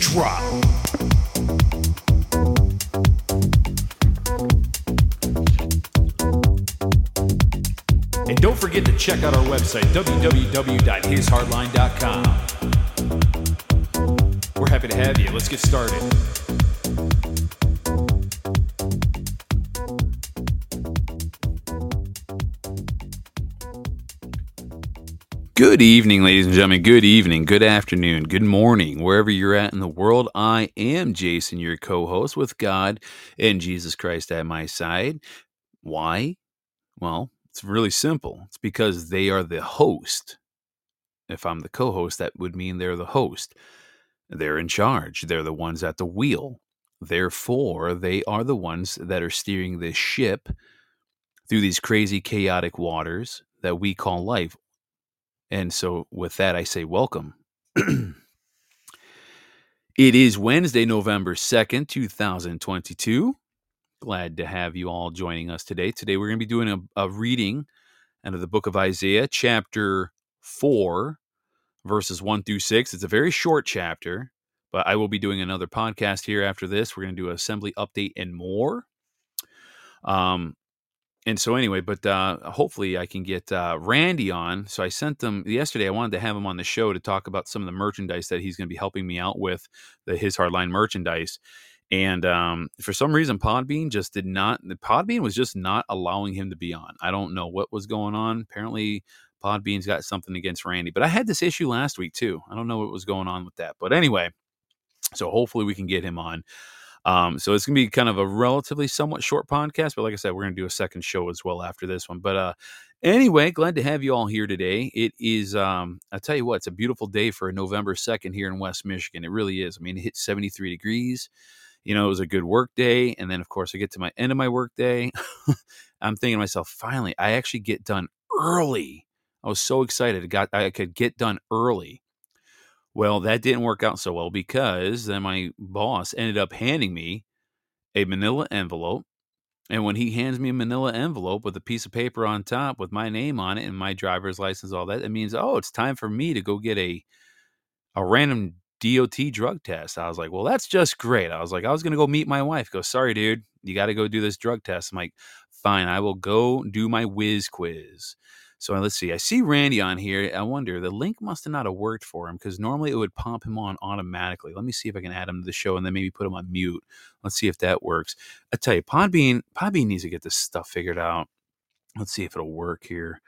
Drop. And don't forget to check out our website, www.hishardline.com. We're happy to have you. Let's get started. Good evening, ladies and gentlemen. Good evening, good afternoon, good morning, wherever you're at in the world. I am Jason, your co host with God and Jesus Christ at my side. Why? Well, it's really simple. It's because they are the host. If I'm the co host, that would mean they're the host. They're in charge, they're the ones at the wheel. Therefore, they are the ones that are steering this ship through these crazy, chaotic waters that we call life and so, with that, I say welcome. it is Wednesday, November 2nd, 2022. Glad to have you all joining us today. Today, we're going to be doing a, a reading out of the book of Isaiah, chapter 4, verses 1 through 6. It's a very short chapter, but I will be doing another podcast here after this. We're going to do assembly update and more. Um, and so anyway, but uh, hopefully I can get uh, Randy on. So I sent them yesterday. I wanted to have him on the show to talk about some of the merchandise that he's going to be helping me out with, the his hardline merchandise. And um, for some reason, Podbean just did not. The Podbean was just not allowing him to be on. I don't know what was going on. Apparently, Podbean's got something against Randy. But I had this issue last week too. I don't know what was going on with that. But anyway, so hopefully we can get him on. Um, so it's gonna be kind of a relatively somewhat short podcast, but like I said, we're gonna do a second show as well after this one. But uh, anyway, glad to have you all here today. It is, um, I tell you what, it's a beautiful day for November second here in West Michigan. It really is. I mean, it hit seventy three degrees. You know, it was a good work day, and then of course I get to my end of my work day. I'm thinking to myself, finally, I actually get done early. I was so excited. I got I could get done early. Well, that didn't work out so well because then my boss ended up handing me a manila envelope. And when he hands me a manila envelope with a piece of paper on top with my name on it and my driver's license, all that, it means, oh, it's time for me to go get a a random DOT drug test. I was like, well, that's just great. I was like, I was gonna go meet my wife. Go, sorry, dude, you got to go do this drug test. I'm like, fine, I will go do my whiz quiz. So let's see. I see Randy on here. I wonder the link must have not have worked for him because normally it would pop him on automatically. Let me see if I can add him to the show and then maybe put him on mute. Let's see if that works. I tell you, Podbean Podbean needs to get this stuff figured out. Let's see if it'll work here.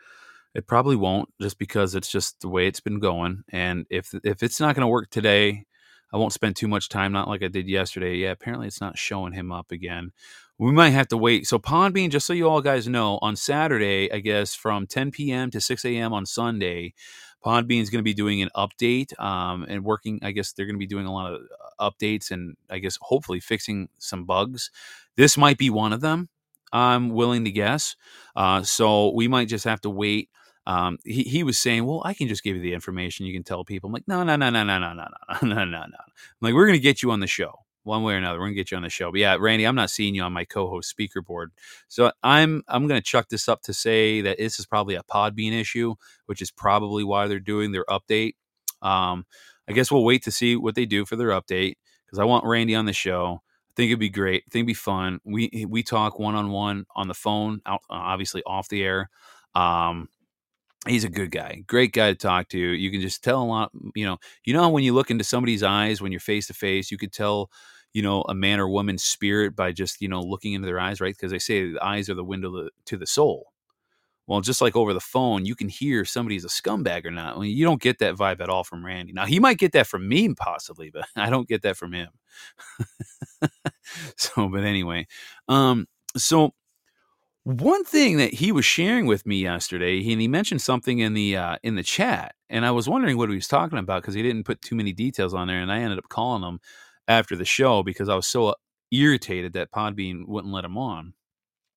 It probably won't, just because it's just the way it's been going. And if if it's not going to work today, I won't spend too much time. Not like I did yesterday. Yeah, apparently it's not showing him up again we might have to wait. So Podbean, just so you all guys know, on Saturday, I guess from 10 p.m. to 6 a.m. on Sunday, Podbean is going to be doing an update um, and working. I guess they're going to be doing a lot of uh, updates and I guess hopefully fixing some bugs. This might be one of them. I'm willing to guess. Uh, so we might just have to wait. Um, he, he was saying, well, I can just give you the information. You can tell people. I'm like, no, no, no, no, no, no, no, no, no, no, no. I'm like, we're going to get you on the show one way or another. We're gonna get you on the show. But yeah, Randy, I'm not seeing you on my co-host speaker board, so I'm I'm gonna chuck this up to say that this is probably a Podbean issue, which is probably why they're doing their update. Um, I guess we'll wait to see what they do for their update because I want Randy on the show. I think it'd be great. I think it'd be fun. We we talk one on one on the phone, out, obviously off the air. Um, he's a good guy great guy to talk to you can just tell a lot you know you know when you look into somebody's eyes when you're face to face you could tell you know a man or woman's spirit by just you know looking into their eyes right? Because they say the eyes are the window to the soul. Well just like over the phone you can hear somebody's a scumbag or not you don't get that vibe at all from randy. Now he might get that from me possibly but i don't get that from him. So but anyway um so one thing that he was sharing with me yesterday, he, and he mentioned something in the uh, in the chat, and I was wondering what he was talking about because he didn't put too many details on there, and I ended up calling him after the show because I was so irritated that Podbean wouldn't let him on.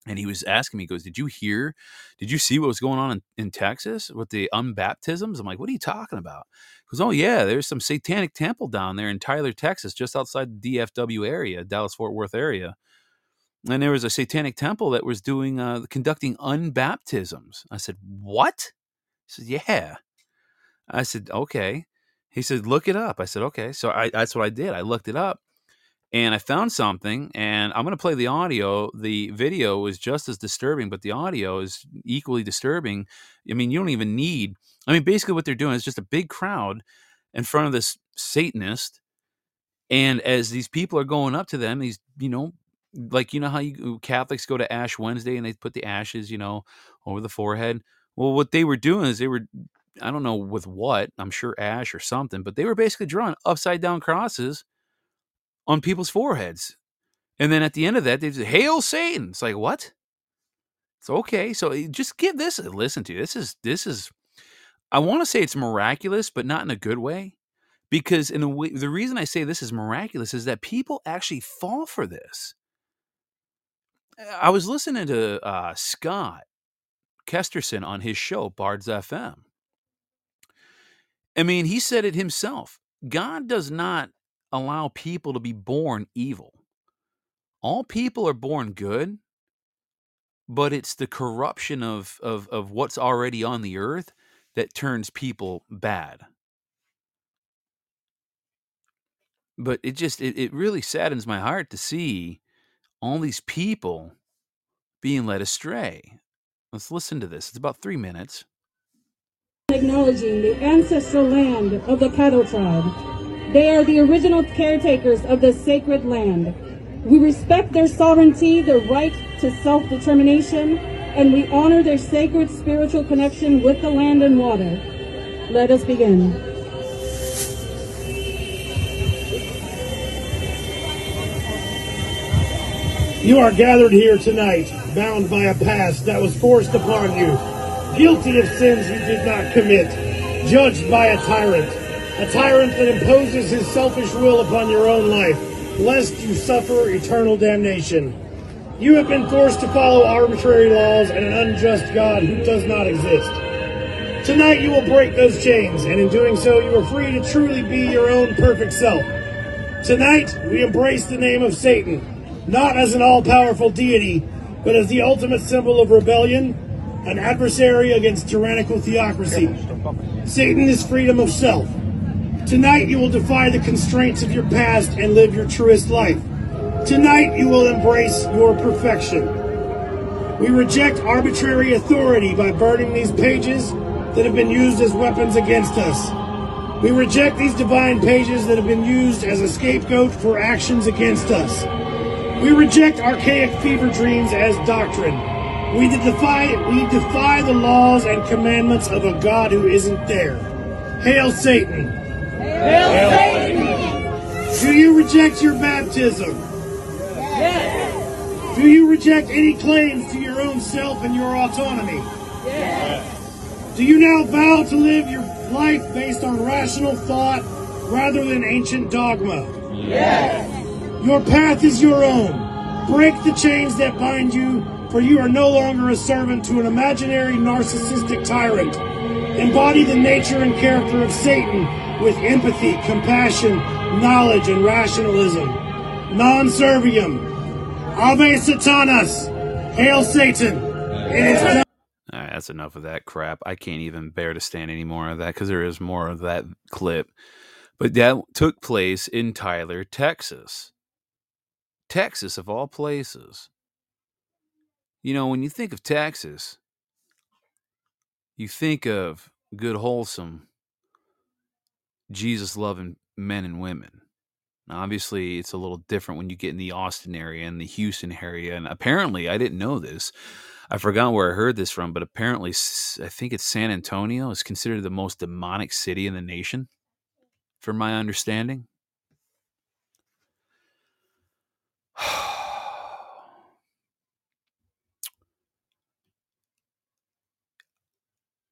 And he was asking me, he goes, Did you hear? Did you see what was going on in, in Texas with the unbaptisms? I'm like, What are you talking about? He goes, Oh, yeah, there's some satanic temple down there in Tyler, Texas, just outside the DFW area, Dallas Fort Worth area. And there was a satanic temple that was doing, uh, conducting unbaptisms. I said, What? He said, Yeah. I said, Okay. He said, Look it up. I said, Okay. So I, that's what I did. I looked it up and I found something, and I'm going to play the audio. The video was just as disturbing, but the audio is equally disturbing. I mean, you don't even need. I mean, basically, what they're doing is just a big crowd in front of this Satanist, and as these people are going up to them, these you know, like you know how you Catholics go to Ash Wednesday and they put the ashes, you know, over the forehead. Well, what they were doing is they were I don't know with what, I'm sure ash or something, but they were basically drawing upside down crosses on people's foreheads. And then at the end of that, they say, Hail Satan. It's like, what? It's okay. So eh, just give this a listen to. This is, this is, I want to say it's miraculous, but not in a good way. Because in a way, the reason I say this is miraculous is that people actually fall for this. I was listening to uh, Scott Kesterson on his show, Bards FM. I mean, he said it himself. God does not allow people to be born evil. All people are born good, but it's the corruption of, of, of what's already on the earth that turns people bad. But it just, it, it really saddens my heart to see all these people being led astray. Let's listen to this. It's about three minutes. Acknowledging the ancestral land of the Caddo tribe they are the original caretakers of the sacred land. We respect their sovereignty, their right to self-determination, and we honor their sacred spiritual connection with the land and water. Let us begin. You are gathered here tonight, bound by a past that was forced upon you, guilty of sins you did not commit, judged by a tyrant, a tyrant that imposes his selfish will upon your own life, lest you suffer eternal damnation. You have been forced to follow arbitrary laws and an unjust God who does not exist. Tonight you will break those chains, and in doing so you are free to truly be your own perfect self. Tonight we embrace the name of Satan, not as an all-powerful deity, but as the ultimate symbol of rebellion, an adversary against tyrannical theocracy. Satan is freedom of self. Tonight you will defy the constraints of your past and live your truest life. Tonight you will embrace your perfection. We reject arbitrary authority by burning these pages that have been used as weapons against us. We reject these divine pages that have been used as a scapegoat for actions against us. We reject archaic fever dreams as doctrine. We defy, we defy the laws and commandments of a God who isn't there. Hail Satan! Hail Satan! Do you reject your baptism? Yes. Do you reject any claims to your own self and your autonomy? Yes. Do you now vow to live your life based on rational thought rather than ancient dogma? Yes. Your path is your own. Break the chains that bind you, for you are no longer a servant to an imaginary narcissistic tyrant. Embody the nature and character of Satan with empathy, compassion, knowledge, and rationalism. Non serviam. Ave Satanas. Hail Satan. All right, that's enough of that crap. I can't even bear to stand any more of that because there is more of that clip. But that took place in Tyler, Texas. Texas, of all places. You know, when you think of Texas, you think of good, wholesome, Jesus loving men and women. Now, obviously, it's a little different when you get in the Austin area and the Houston area. And apparently, I didn't know this. I forgot where I heard this from, but apparently, I think it's San Antonio is considered the most demonic city in the nation, from my understanding.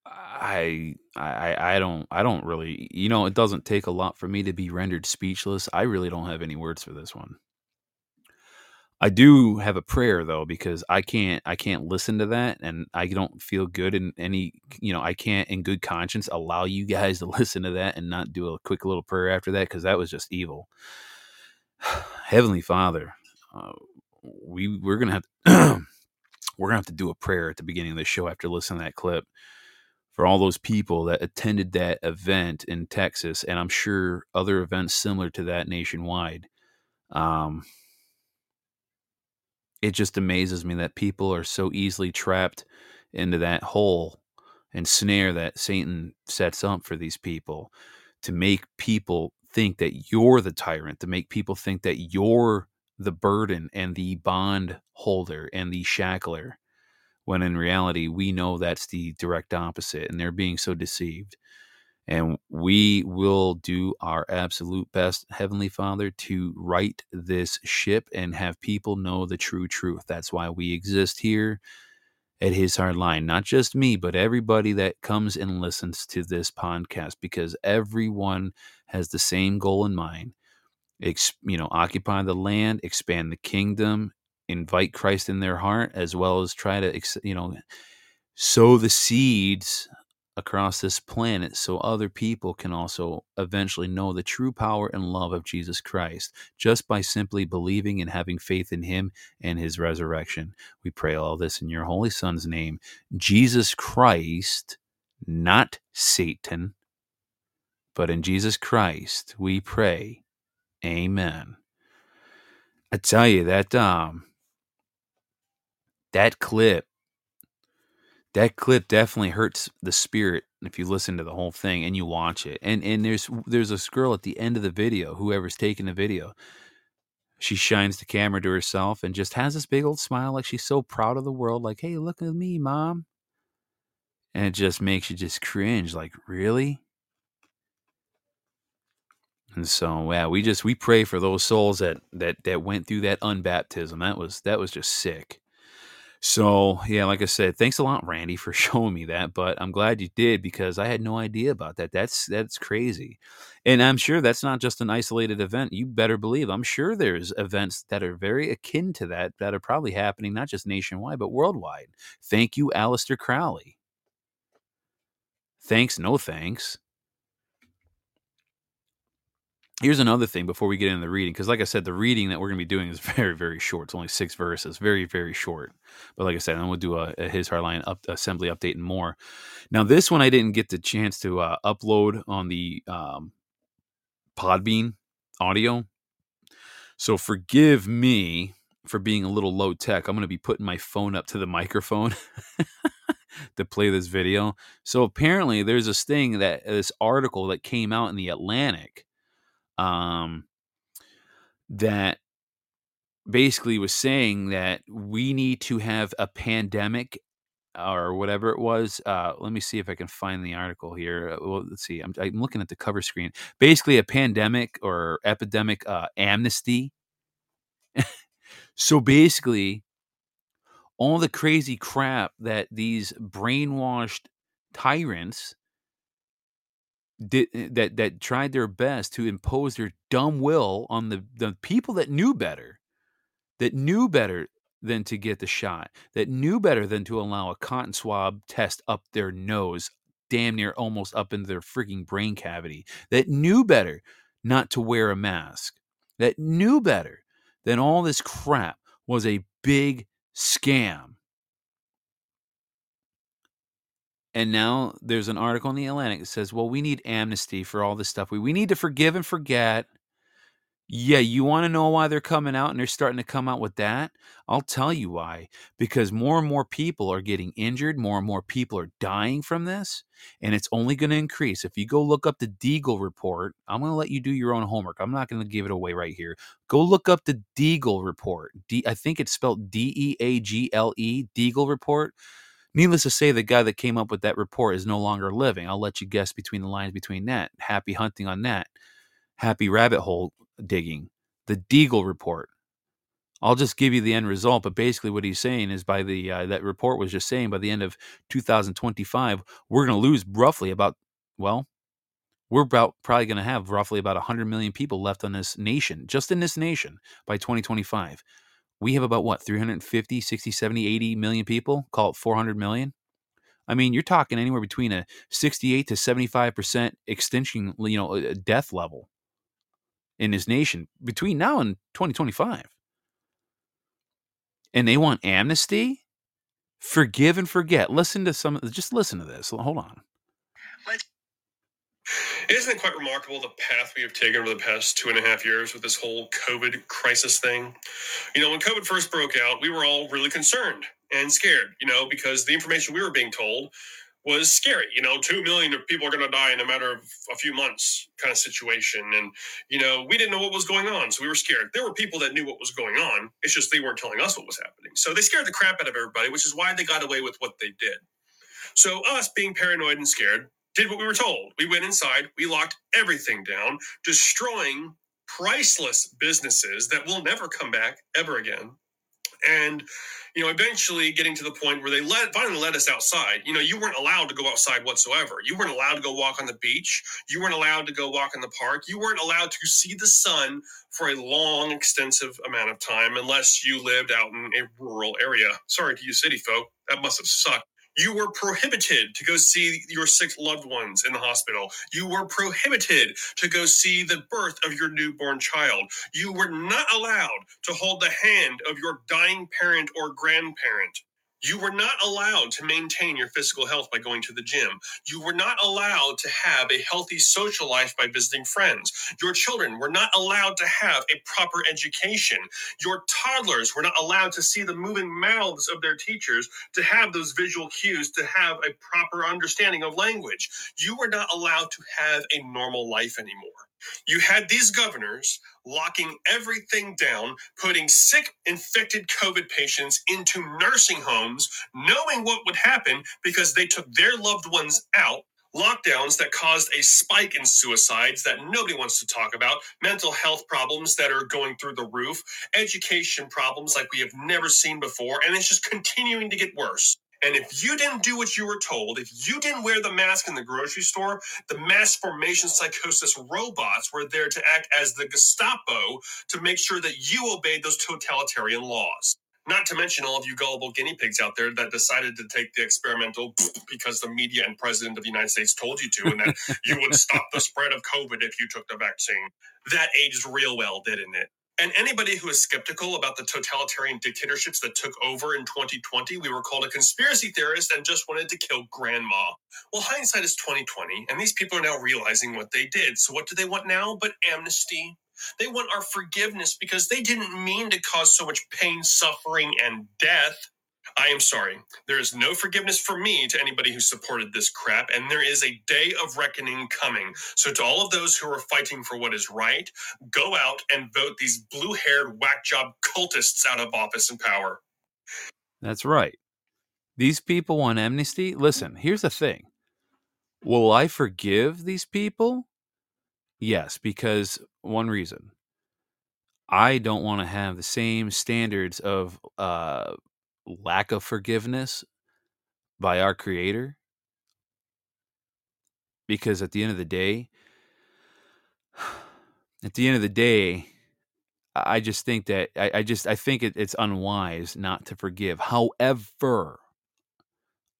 I I I don't I don't really you know it doesn't take a lot for me to be rendered speechless. I really don't have any words for this one. I do have a prayer though because I can't I can't listen to that and I don't feel good in any you know I can't in good conscience allow you guys to listen to that and not do a quick little prayer after that cuz that was just evil. Heavenly Father, uh, we we're gonna have we're gonna have to do a prayer at the beginning of the show after listening to that clip for all those people that attended that event in Texas and I'm sure other events similar to that nationwide. Um, it just amazes me that people are so easily trapped into that hole and snare that Satan sets up for these people to make people think that you're the tyrant, to make people think that you're the burden and the bond holder and the shackler, when in reality, we know that's the direct opposite, and they're being so deceived. And we will do our absolute best, Heavenly Father, to right this ship and have people know the true truth. That's why we exist here at His Hard Line. Not just me, but everybody that comes and listens to this podcast, because everyone has the same goal in mind. Ex- you know, occupy the land, expand the kingdom, invite Christ in their heart, as well as try to, you know, sow the seeds across this planet so other people can also eventually know the true power and love of Jesus Christ just by simply believing and having faith in him and his resurrection. We pray all this in your holy son's name, Jesus Christ, not Satan, but in Jesus Christ we pray. Amen. I tell you that um that clip that clip definitely hurts the spirit if you listen to the whole thing and you watch it. And and there's there's a girl at the end of the video, whoever's taking the video, she shines the camera to herself and just has this big old smile like she's so proud of the world, like, hey, look at me, mom. And it just makes you just cringe, like, really? And so yeah, we just we pray for those souls that that that went through that unbaptism. That was that was just sick. So, yeah, like I said, thanks a lot, Randy, for showing me that. But I'm glad you did because I had no idea about that. That's that's crazy, and I'm sure that's not just an isolated event. You better believe I'm sure there's events that are very akin to that that are probably happening not just nationwide but worldwide. Thank you, Aleister Crowley. Thanks, no thanks here's another thing before we get into the reading because like i said the reading that we're going to be doing is very very short. It's only six verses very very short. But like i said then we'll do a, a his hardline up, assembly update and more. Now this one i didn't get the chance to uh, upload on the um, podbean audio. So forgive me for being a little low tech. I'm going to be putting my phone up to the microphone to play this video. So apparently there's this thing that this article that came out in the atlantic um, that basically was saying that we need to have a pandemic or whatever it was. Uh, let me see if I can find the article here. Uh, well, let's see. I'm, I'm looking at the cover screen. Basically, a pandemic or epidemic uh, amnesty. so basically, all the crazy crap that these brainwashed tyrants did eh, that that tried their best to impose their dumb will on the the people that knew better, that knew better than to get the shot, that knew better than to allow a cotton swab test up their nose, damn near almost up into their freaking brain cavity, that knew better not to wear a mask, that knew better than all this crap was a big scam And now there's an article in the Atlantic that says, well, we need amnesty for all this stuff. We, we need to forgive and forget. Yeah, you want to know why they're coming out and they're starting to come out with that? I'll tell you why. Because more and more people are getting injured, more and more people are dying from this, and it's only going to increase. If you go look up the Deagle report, I'm going to let you do your own homework. I'm not going to give it away right here. Go look up the Deagle report. D- I think it's spelled D E A G L E, Deagle report. Needless to say, the guy that came up with that report is no longer living. I'll let you guess between the lines between that. Happy hunting on that. Happy rabbit hole digging. The Deagle report. I'll just give you the end result. But basically, what he's saying is by the uh, that report was just saying by the end of 2025, we're going to lose roughly about well, we're about probably going to have roughly about 100 million people left on this nation, just in this nation by 2025. We have about what 350, 60, 70, 80 million people. Call it 400 million. I mean, you're talking anywhere between a 68 to 75 percent extinction, you know, death level in this nation between now and 2025 and they want amnesty, forgive and forget. Listen to some. Just listen to this. Hold on. Isn't it quite remarkable the path we have taken over the past two and a half years with this whole COVID crisis thing? You know, when COVID first broke out, we were all really concerned and scared, you know, because the information we were being told was scary. You know, two million people are going to die in a matter of a few months, kind of situation. And you know, we didn't know what was going on, so we were scared. There were people that knew what was going on. It's just they weren't telling us what was happening. So they scared the crap out of everybody, which is why they got away with what they did. So us being paranoid and scared did what we were told. We went inside, we locked everything down, destroying priceless businesses that will never come back ever again. And you know, eventually getting to the point where they let finally let us outside. You know, you weren't allowed to go outside whatsoever. You weren't allowed to go walk on the beach. You weren't allowed to go walk in the park. You weren't allowed to see the sun for a long, extensive amount of time unless you lived out in a rural area. Sorry to you city folk. That must have sucked. You were prohibited to go see your sick loved ones in the hospital. You were prohibited to go see the birth of your newborn child. You were not allowed to hold the hand of your dying parent or grandparent. You were not allowed to maintain your physical health by going to the gym. You were not allowed to have a healthy social life by visiting friends. Your children were not allowed to have a proper education. Your toddlers were not allowed to see the moving mouths of their teachers, to have those visual cues, to have a proper understanding of language. You were not allowed to have a normal life anymore. You had these governors locking everything down, putting sick, infected COVID patients into nursing homes, knowing what would happen because they took their loved ones out. Lockdowns that caused a spike in suicides that nobody wants to talk about, mental health problems that are going through the roof, education problems like we have never seen before, and it's just continuing to get worse. And if you didn't do what you were told, if you didn't wear the mask in the grocery store, the mass formation psychosis robots were there to act as the Gestapo to make sure that you obeyed those totalitarian laws. Not to mention all of you gullible guinea pigs out there that decided to take the experimental because the media and president of the United States told you to, and that you would stop the spread of COVID if you took the vaccine. That aged real well, didn't it? And anybody who is skeptical about the totalitarian dictatorships that took over in 2020, we were called a conspiracy theorist and just wanted to kill grandma. Well, hindsight is 2020, and these people are now realizing what they did. So what do they want now but amnesty? They want our forgiveness because they didn't mean to cause so much pain, suffering, and death. I am sorry. There is no forgiveness for me to anybody who supported this crap, and there is a day of reckoning coming. So, to all of those who are fighting for what is right, go out and vote these blue haired whack job cultists out of office and power. That's right. These people want amnesty. Listen, here's the thing Will I forgive these people? Yes, because one reason. I don't want to have the same standards of uh, lack of forgiveness by our creator. Because at the end of the day at the end of the day i just think that i, I just i think it, it's unwise not to forgive. However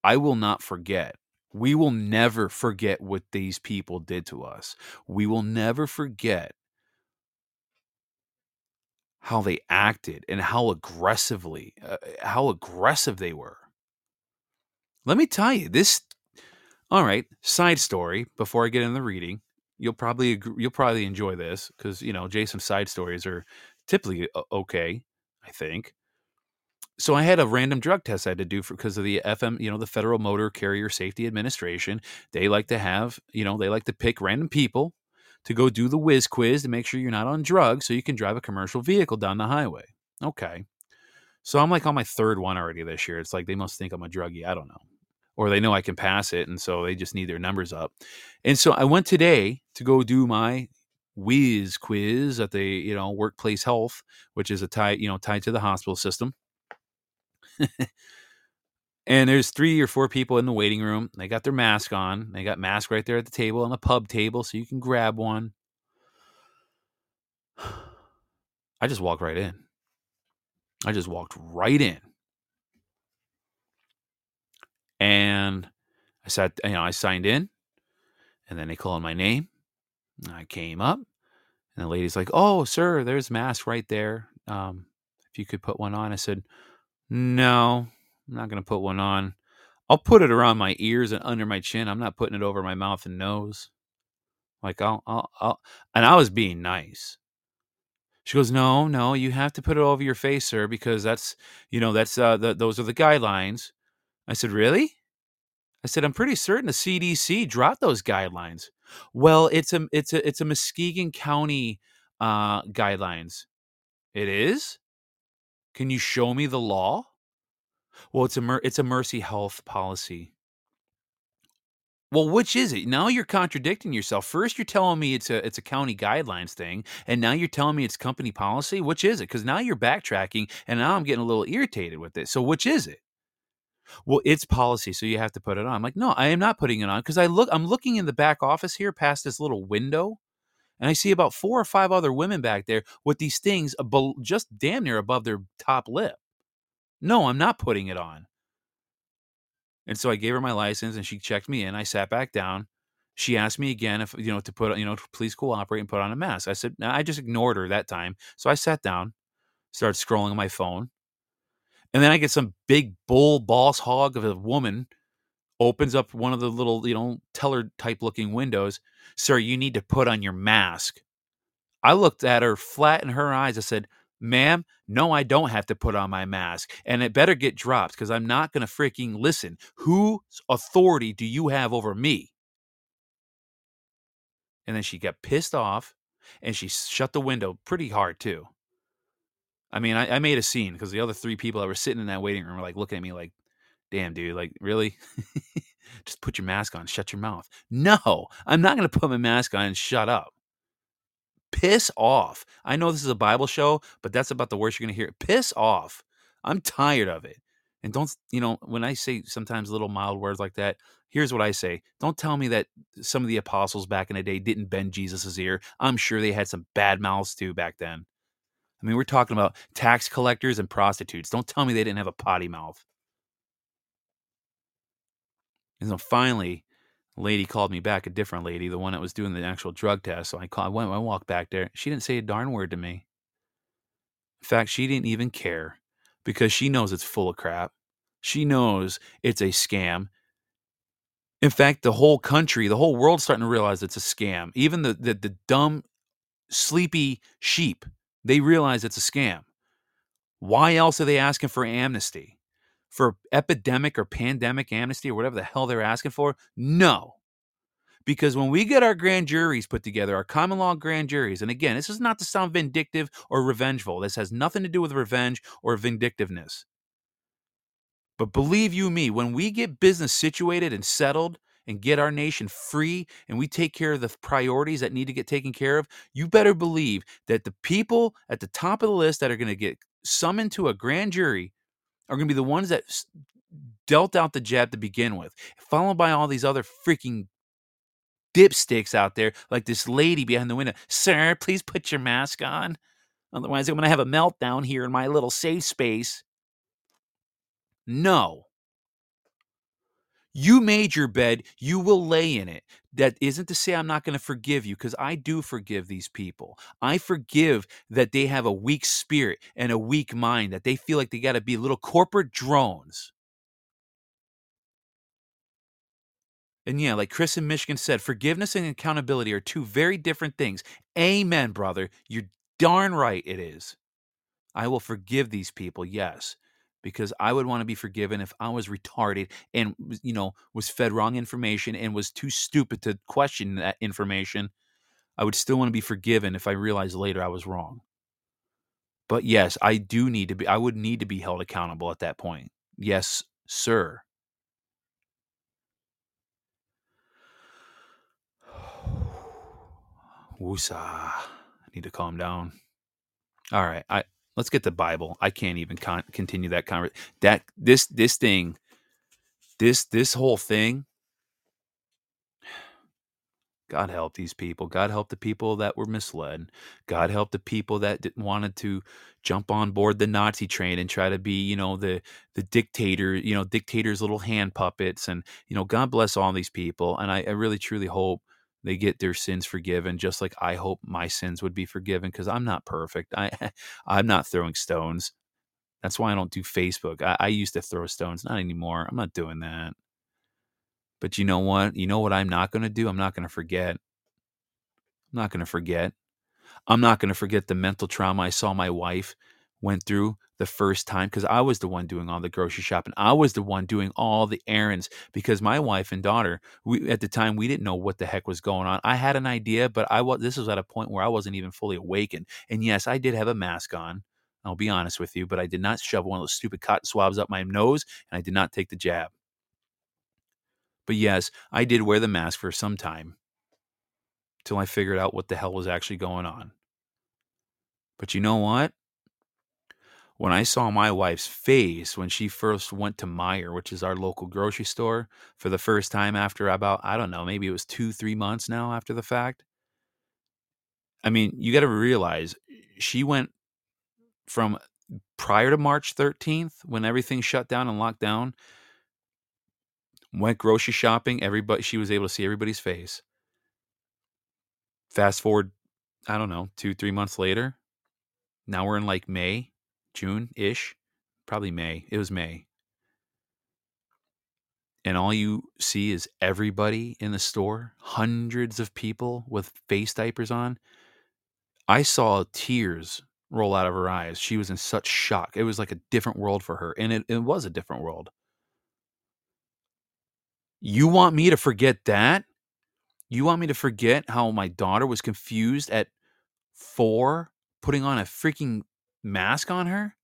i will not forget. We will never forget what these people did to us. We will never forget how they acted and how aggressively uh, how aggressive they were. Let me tell you this all right side story before i get into the reading you'll probably agree, you'll probably enjoy this because you know jason's side stories are typically uh, okay i think. So i had a random drug test i had to do for because of the fm you know the federal motor carrier safety administration. They like to have you know they like to pick random people to go do the whiz quiz to make sure you're not on drugs so you can drive a commercial vehicle down the highway. Okay. So I'm like on my third one already this year. It's like they must think I'm a druggie. I don't know. Or they know I can pass it. And so they just need their numbers up. And so I went today to go do my whiz quiz at the you know workplace health, which is a tie you know tied to the hospital system. and there's three or four people in the waiting room. They got their mask on. They got mask right there at the table on the pub table, so you can grab one. I just walked right in. I just walked right in. And I sat, you know, I signed in and then they called my name. I came up and the lady's like, Oh, sir, there's mask right there. Um, if you could put one on. I said, No, I'm not going to put one on. I'll put it around my ears and under my chin. I'm not putting it over my mouth and nose. Like I'll, I'll, I'll, and I was being nice. She goes, no, no, you have to put it over your face, sir, because that's, you know, that's, uh, the, those are the guidelines. I said, really? I said, I'm pretty certain the CDC dropped those guidelines. Well, it's a, it's a, it's a Muskegon County, uh, guidelines. It is? Can you show me the law? Well, it's a, mer- it's a Mercy Health policy. Well, which is it? Now you're contradicting yourself. First, you're telling me it's a it's a county guidelines thing, and now you're telling me it's company policy. Which is it? Because now you're backtracking, and now I'm getting a little irritated with it. So, which is it? Well, it's policy, so you have to put it on. I'm like, no, I am not putting it on because I look. I'm looking in the back office here, past this little window, and I see about four or five other women back there with these things just damn near above their top lip. No, I'm not putting it on. And so I gave her my license and she checked me in. I sat back down. She asked me again if, you know, to put, you know, please cooperate and put on a mask. I said, I just ignored her that time. So I sat down, started scrolling on my phone. And then I get some big bull boss hog of a woman opens up one of the little, you know, teller type looking windows. Sir, you need to put on your mask. I looked at her flat in her eyes. I said, ma'am, no, I don't have to put on my mask. And it better get dropped because I'm not going to freaking listen. Whose authority do you have over me? And then she got pissed off and she shut the window pretty hard too. I mean, I, I made a scene because the other three people that were sitting in that waiting room were like looking at me like, damn, dude, like, really? Just put your mask on, shut your mouth. No, I'm not going to put my mask on and shut up piss off. I know this is a Bible show, but that's about the worst you're going to hear. Piss off. I'm tired of it. And don't, you know, when I say sometimes little mild words like that, here's what I say. Don't tell me that some of the apostles back in the day didn't bend Jesus's ear. I'm sure they had some bad mouths too back then. I mean, we're talking about tax collectors and prostitutes. Don't tell me they didn't have a potty mouth. And so finally, lady called me back, a different lady, the one that was doing the actual drug test. So I called, I went, I walked back there. She didn't say a darn word to me. In fact, she didn't even care because she knows it's full of crap. She knows it's a scam. In fact, the whole country, the whole world's starting to realize it's a scam. Even the, the, the dumb, sleepy sheep, they realize it's a scam. Why else are they asking for amnesty? For epidemic or pandemic amnesty or whatever the hell they're asking for? No. Because when we get our grand juries put together, our common law grand juries, and again, this is not to sound vindictive or revengeful, this has nothing to do with revenge or vindictiveness. But believe you me, when we get business situated and settled and get our nation free and we take care of the priorities that need to get taken care of, you better believe that the people at the top of the list that are going to get summoned to a grand jury are going to be the ones that dealt out the jab to begin with, followed by all these other freaking dipsticks out there, like this lady behind the window. Sir, please put your mask on. Otherwise, I'm going to have a meltdown here in my little safe space. No. You made your bed, you will lay in it. That isn't to say I'm not going to forgive you because I do forgive these people. I forgive that they have a weak spirit and a weak mind, that they feel like they got to be little corporate drones. And yeah, like Chris in Michigan said, forgiveness and accountability are two very different things. Amen, brother. You're darn right it is. I will forgive these people, yes because I would want to be forgiven if I was retarded and you know was fed wrong information and was too stupid to question that information. I would still want to be forgiven if I realized later I was wrong. But yes, I do need to be I would need to be held accountable at that point. Yes, sir. Woosah. I need to calm down. All right, I let's get the Bible. I can't even con- continue that conversation. That this this thing, this this whole thing. God help these people. God help the people that were misled. God help the people that didn't wanted to jump on board the Nazi train and try to be, you know, the the dictator, you know, dictators' little hand puppets. And you know, God bless all these people. And I, I really truly hope they get their sins forgiven, just like I hope my sins would be forgiven, because I'm not perfect. I I'm not throwing stones. That's why I don't do Facebook. I, I used to throw stones, not anymore. I'm not doing that. But you know what? You know what I'm not going to do? I'm not going to forget. I'm not going to forget. I'm not going to forget the mental trauma I saw my wife went through the first time because I was the one doing all the grocery shopping. I was the one doing all the errands because my wife and daughter, we at the time we didn't know what the heck was going on. I had an idea, but I was this was at a point where I wasn't even fully awakened. And yes, I did have a mask on. I'll be honest with you, but I did not shove one of those stupid cotton swabs up my nose and I did not take the jab. But yes, I did wear the mask for some time till I figured out what the hell was actually going on. But you know what? When I saw my wife's face when she first went to Meijer, which is our local grocery store, for the first time after about, I don't know, maybe it was two, three months now after the fact. I mean, you got to realize she went from prior to March 13th when everything shut down and locked down, went grocery shopping. Everybody, she was able to see everybody's face. Fast forward, I don't know, two, three months later. Now we're in like May, June ish, probably May. It was May. And all you see is everybody in the store, hundreds of people with face diapers on. I saw tears roll out of her eyes. She was in such shock. It was like a different world for her. And it, it was a different world. You want me to forget that? You want me to forget how my daughter was confused at four putting on a freaking mask on her?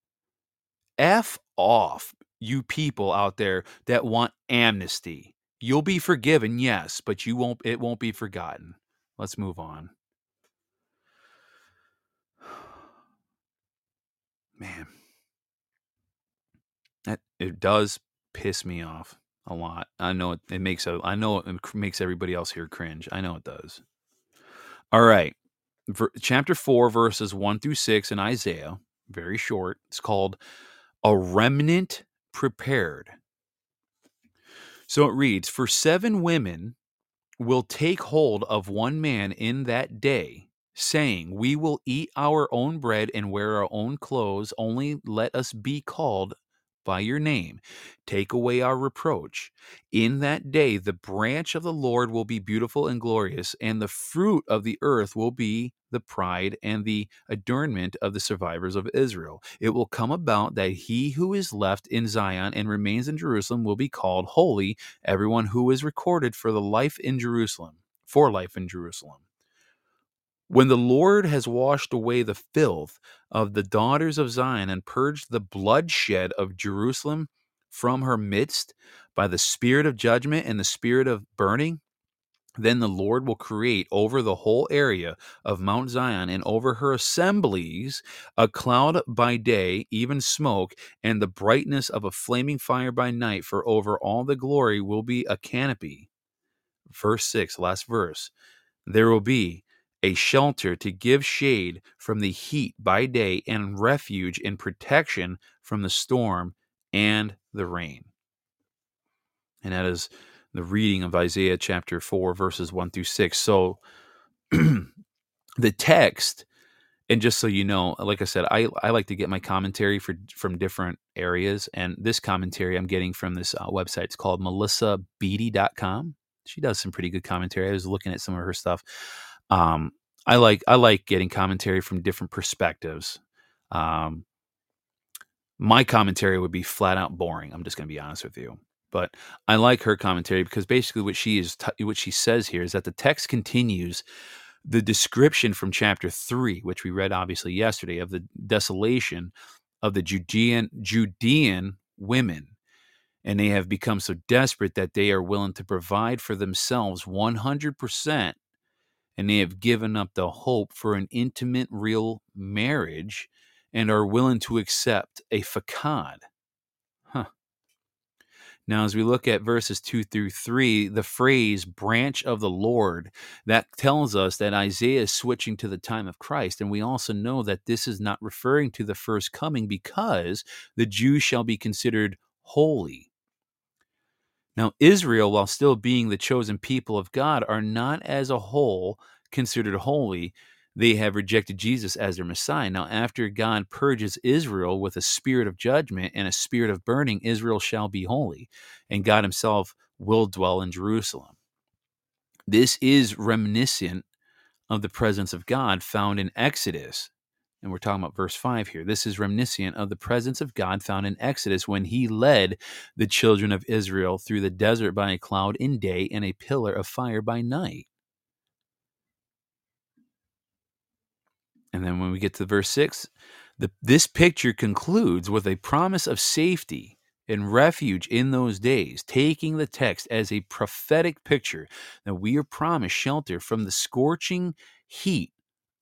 F off, you people out there that want amnesty. You'll be forgiven, yes, but you won't it won't be forgotten. Let's move on. Man. That it does piss me off a lot. I know it, it makes a I know it makes everybody else here cringe. I know it does. All right. Ver, chapter 4 verses 1 through 6 in Isaiah, very short. It's called a remnant prepared. So it reads For seven women will take hold of one man in that day, saying, We will eat our own bread and wear our own clothes, only let us be called by your name. Take away our reproach. In that day, the branch of the Lord will be beautiful and glorious, and the fruit of the earth will be the pride and the adornment of the survivors of Israel. It will come about that he who is left in Zion and remains in Jerusalem will be called holy, everyone who is recorded for the life in Jerusalem, for life in Jerusalem. When the Lord has washed away the filth of the daughters of Zion and purged the bloodshed of Jerusalem from her midst by the spirit of judgment and the spirit of burning, then the Lord will create over the whole area of Mount Zion and over her assemblies a cloud by day, even smoke, and the brightness of a flaming fire by night, for over all the glory will be a canopy. Verse 6, last verse. There will be a shelter to give shade from the heat by day and refuge and protection from the storm and the rain. And that is the reading of Isaiah chapter 4, verses 1 through 6. So the text, and just so you know, like I said, I, I like to get my commentary for from different areas. And this commentary I'm getting from this uh, website. It's called melissabeatty.com. She does some pretty good commentary. I was looking at some of her stuff. Um, I like I like getting commentary from different perspectives. Um, my commentary would be flat out boring. I'm just going to be honest with you. But I like her commentary because basically what she is t- what she says here is that the text continues the description from chapter 3 which we read obviously yesterday of the desolation of the Judean Judean women and they have become so desperate that they are willing to provide for themselves 100% and they have given up the hope for an intimate, real marriage and are willing to accept a facade. Huh. Now, as we look at verses two through three, the phrase branch of the Lord, that tells us that Isaiah is switching to the time of Christ. And we also know that this is not referring to the first coming because the Jews shall be considered holy. Now, Israel, while still being the chosen people of God, are not as a whole considered holy. They have rejected Jesus as their Messiah. Now, after God purges Israel with a spirit of judgment and a spirit of burning, Israel shall be holy, and God Himself will dwell in Jerusalem. This is reminiscent of the presence of God found in Exodus and we're talking about verse 5 here. This is reminiscent of the presence of God found in Exodus when he led the children of Israel through the desert by a cloud in day and a pillar of fire by night. And then when we get to verse 6, the, this picture concludes with a promise of safety and refuge in those days, taking the text as a prophetic picture that we are promised shelter from the scorching heat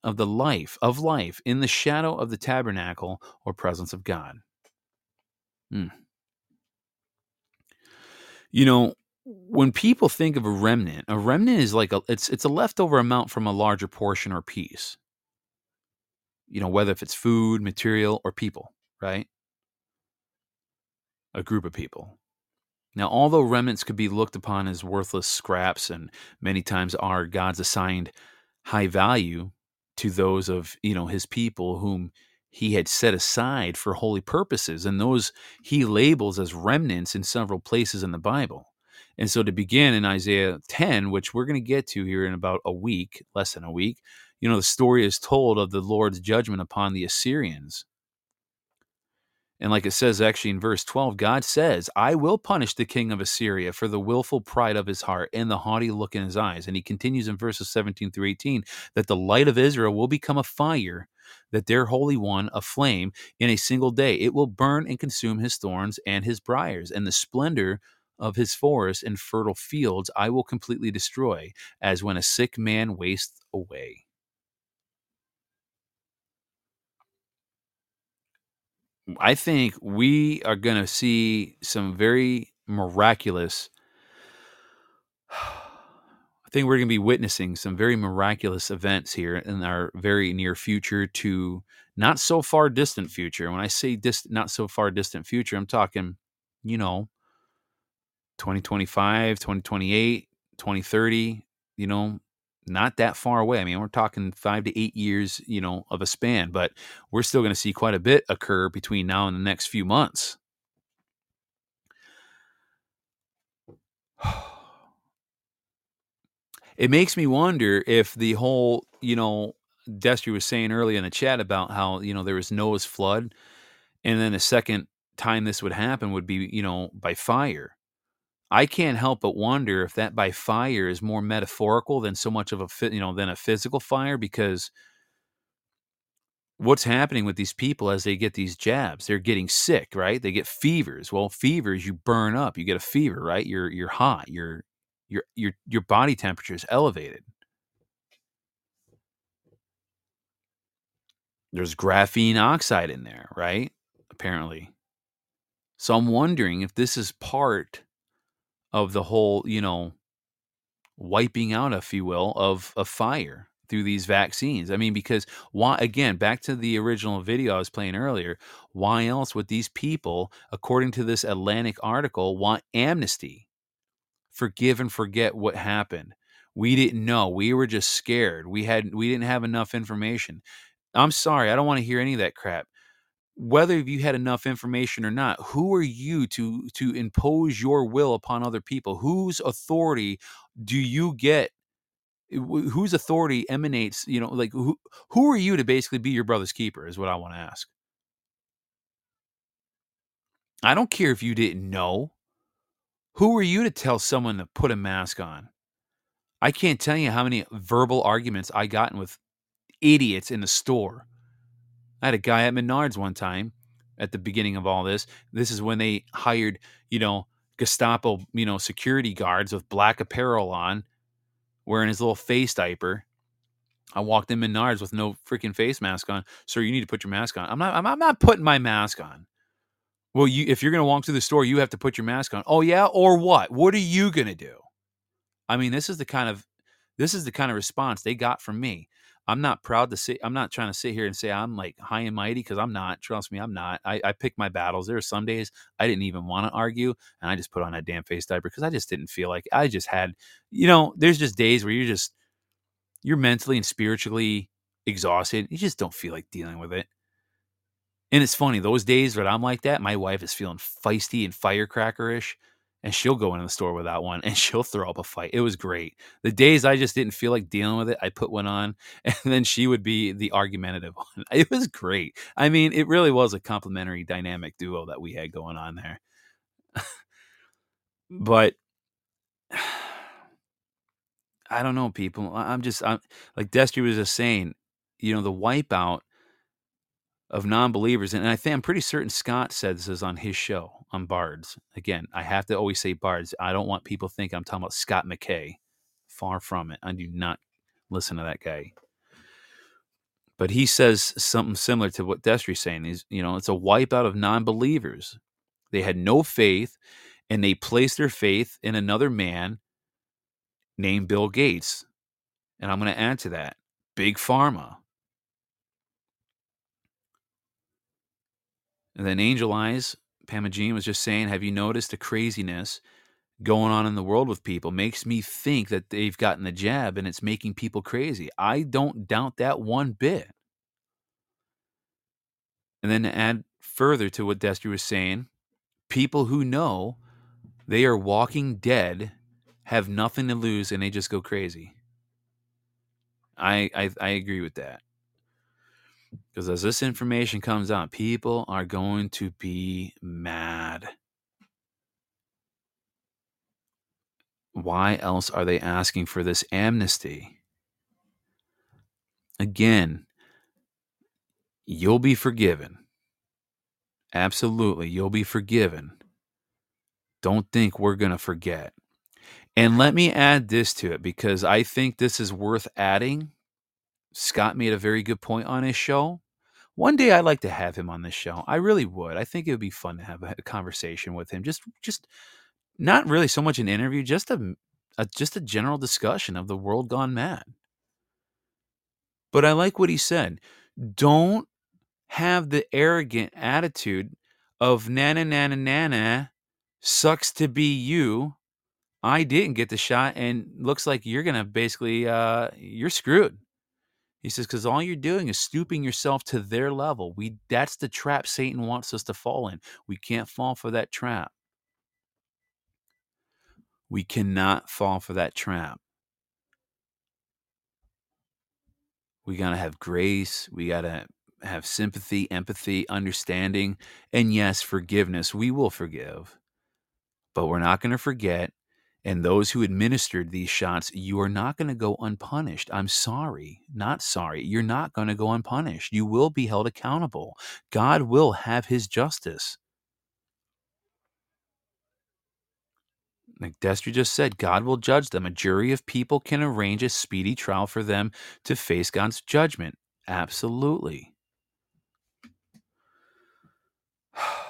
of the life of life in the shadow of the tabernacle or presence of God. Hmm. You know, when people think of a remnant, a remnant is like a it's it's a leftover amount from a larger portion or piece. You know, whether if it's food, material, or people, right? A group of people. Now, although remnants could be looked upon as worthless scraps and many times are God's assigned high value, to those of you know his people whom he had set aside for holy purposes and those he labels as remnants in several places in the bible. And so to begin in isaiah 10 which we're going to get to here in about a week less than a week you know the story is told of the lord's judgment upon the assyrians and like it says actually in verse 12, God says, I will punish the king of Assyria for the willful pride of his heart and the haughty look in his eyes. And he continues in verses 17 through 18 that the light of Israel will become a fire, that their Holy One a flame in a single day. It will burn and consume his thorns and his briars, and the splendor of his forests and fertile fields I will completely destroy, as when a sick man wastes away. I think we are going to see some very miraculous. I think we're going to be witnessing some very miraculous events here in our very near future to not so far distant future. When I say dis- not so far distant future, I'm talking, you know, 2025, 2028, 2030, you know, not that far away. I mean, we're talking five to eight years, you know, of a span, but we're still going to see quite a bit occur between now and the next few months. It makes me wonder if the whole, you know, Destry was saying earlier in the chat about how, you know, there was Noah's flood, and then the second time this would happen would be, you know, by fire. I can't help but wonder if that by fire is more metaphorical than so much of a you know than a physical fire because what's happening with these people as they get these jabs? They're getting sick right? They get fevers. Well fevers you burn up you get a fever right? You're you're hot your your your your body temperature is elevated. There's graphene oxide in there right? Apparently. So i'm wondering if this is part of the whole, you know, wiping out, if you will, of a fire through these vaccines. I mean, because why, again, back to the original video I was playing earlier, why else would these people, according to this Atlantic article, want amnesty? Forgive and forget what happened. We didn't know. We were just scared. We had we didn't have enough information. I'm sorry. I don't want to hear any of that crap whether you had enough information or not who are you to to impose your will upon other people? Whose authority do you get? Eh, whose authority emanates you know like who who are you to basically be your brother's keeper is what i want to ask. I don't care if you didn't know. Who are you to tell someone to put a mask on? I can't tell you how many verbal arguments i gotten with idiots in the store I had a guy at Menards one time at the beginning of all this. This is when they hired, you know, Gestapo, you know, security guards with black apparel on, wearing his little face diaper. I walked in Menards with no freaking face mask on. Sir, you need to put your mask on. I'm not. I'm, not putting my mask on. Well, you if you're going to walk through the store, you have to put your mask on. Oh yeah, or what? What are you going to do? I mean, this is the kind of this is the kind of response they got from me. I'm not proud to say I'm not trying to sit here and say I'm like high and mighty because I'm not. Trust me, I'm not. I, I pick my battles. There are some days I didn't even want to argue, and I just put on that damn face diaper because I just didn't feel like I just had, you know, there's just days where you're just you're mentally and spiritually exhausted. You just don't feel like dealing with it. And it's funny, those days that I'm like that, my wife is feeling feisty and firecrackerish and she'll go into the store without one and she'll throw up a fight. It was great. The days I just didn't feel like dealing with it, I put one on and then she would be the argumentative one. It was great. I mean, it really was a complementary dynamic duo that we had going on there. but I don't know, people. I'm just I'm like Destry was just saying, you know, the wipeout of non-believers and i think i'm pretty certain scott said this is on his show on bards. Again i have to always say bards. I don't want people think i'm talking about scott mckay. Far from it. I do not listen to that guy. But he says something similar to what destry's saying. Is you know it's a wipeout of non-believers. They had no faith and they placed their faith in another man named bill gates. And i'm going to add to that big pharma. And then Angel Eyes, Pama Jean was just saying, Have you noticed the craziness going on in the world with people? Makes me think that they've gotten the jab and it's making people crazy. I don't doubt that one bit. And then to add further to what Destry was saying, people who know they are walking dead have nothing to lose and they just go crazy. I I, I agree with that. Because as this information comes out, people are going to be mad. Why else are they asking for this amnesty? Again, you'll be forgiven. Absolutely, you'll be forgiven. Don't think we're going to forget. And let me add this to it because I think this is worth adding Scott made a very good point on his show. One day I'd like to have him on this show. I really would. I think it would be fun to have a, conversation with him. Just just not really so much an interview, just a, a just a general discussion of the world gone mad. But I like what he said. Don't have the arrogant attitude of nana nana nana sucks to be you. I didn't get the shot and looks like you're gonna basically uh you're screwed. He says, because all you're doing is stooping yourself to their level. We that's the trap Satan wants us to fall in. We can't fall for that trap. We cannot fall for that trap. We gotta have grace. We gotta have sympathy, empathy, understanding, and yes, forgiveness. We will forgive. But we're not to forget and those who administered these shots, you are not going to go unpunished. I'm sorry, not sorry. You're not going to go unpunished. You will be held accountable. God will have his justice. Like Destry just said, God will judge them. A jury of people can arrange a speedy trial for them to face God's judgment. Absolutely.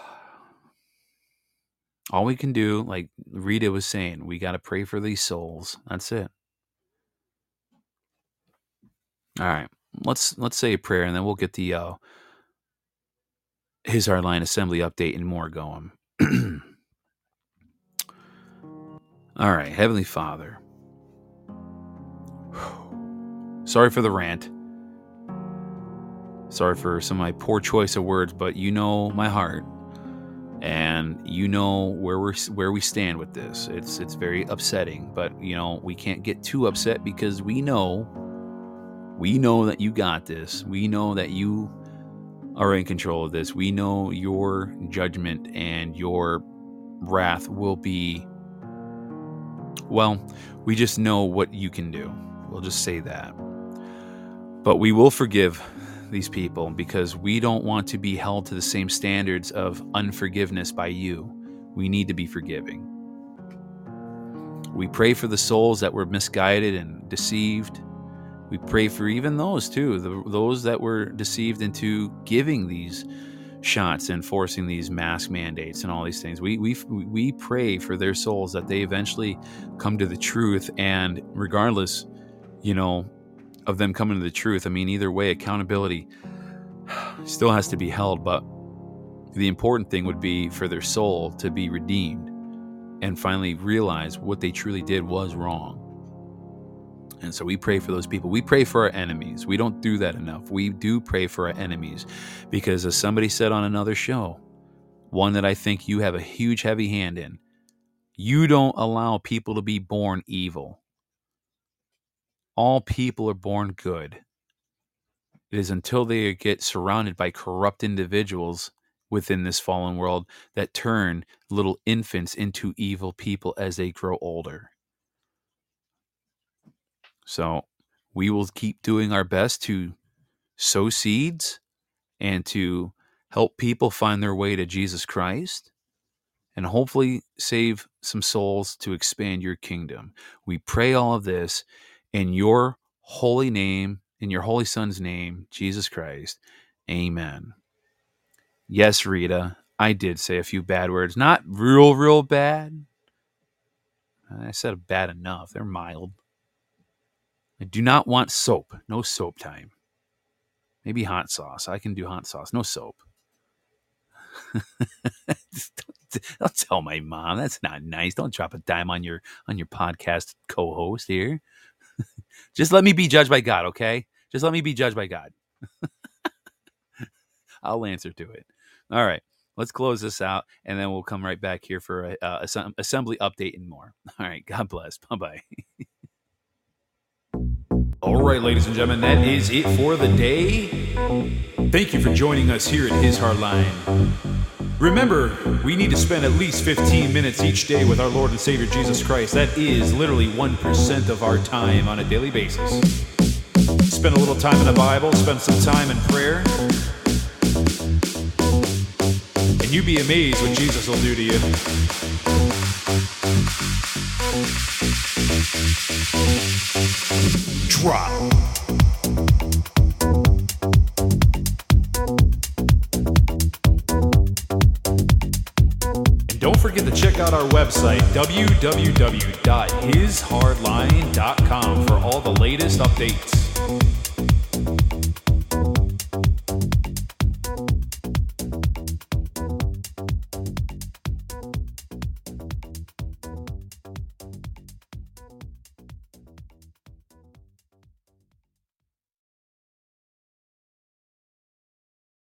all we can do, like Rita was saying, we got to pray for these souls. That's it. All right, let's let's say a prayer, and then we'll get the uh, his Line Assembly update and more going. All right, Heavenly Father. Sorry for the rant. Sorry for some of my poor choice of words, but you know my heart and you know where we're where we stand with this. It's it's very upsetting, but you know we can't get too upset because we know we know that you got this. We know that you are in control of this. We know your judgment and your wrath will be well, we just know what you can do. We'll just say that. But we will forgive these people because we don't want to be held to the same standards of unforgiveness by you. We need to be forgiving. We pray for the souls that were misguided and deceived, We pray for even those too, the, those that were deceived into giving these shots and forcing these mask mandates and all these things. We we we pray for their souls that they eventually come to the truth and regardless, you know, of them coming to the truth, I mean either way accountability still has to be held, but the important thing would be for their soul to be redeemed and finally realize what they truly did was wrong. And so we pray for those people. We pray for our enemies. We don't do that enough. We do pray for our enemies because, as somebody said on another show, one that I think you have a huge, heavy hand in, you don't allow people to be born evil. All people are born good. It is until they get surrounded by corrupt individuals within this fallen world that turn little infants into evil people as they grow older. So we will keep doing our best to sow seeds and to help people find their way to Jesus Christ and hopefully save some souls to expand your kingdom. We pray all of this in your holy name, in your holy son's name, Jesus Christ. Amen. Yes, Rita, I did say a few bad words. Not real, real bad. I said bad enough. They're mild. I do not want soap. No soap time. Maybe hot sauce. I can do hot sauce. No soap. I'll tell my mom. That's not nice. Don't drop a dime on your on your podcast co-host here. Just let me be judged by God, okay? Just let me be judged by God. I'll answer to it. All right. Let's close this out and then we'll come right back here for a, uh, assembly update and more. All right. God bless. Bye bye. All right, ladies and gentlemen, that is it for the day. Thank you for joining us here at His Hardline. Remember, we need to spend at least 15 minutes each day with our Lord and Savior Jesus Christ. That is literally 1% of our time on a daily basis. Spend a little time in the Bible, spend some time in prayer, and you'd be amazed what Jesus will do to you. Drop. Out our website, www.hishardline.com, for all the latest updates.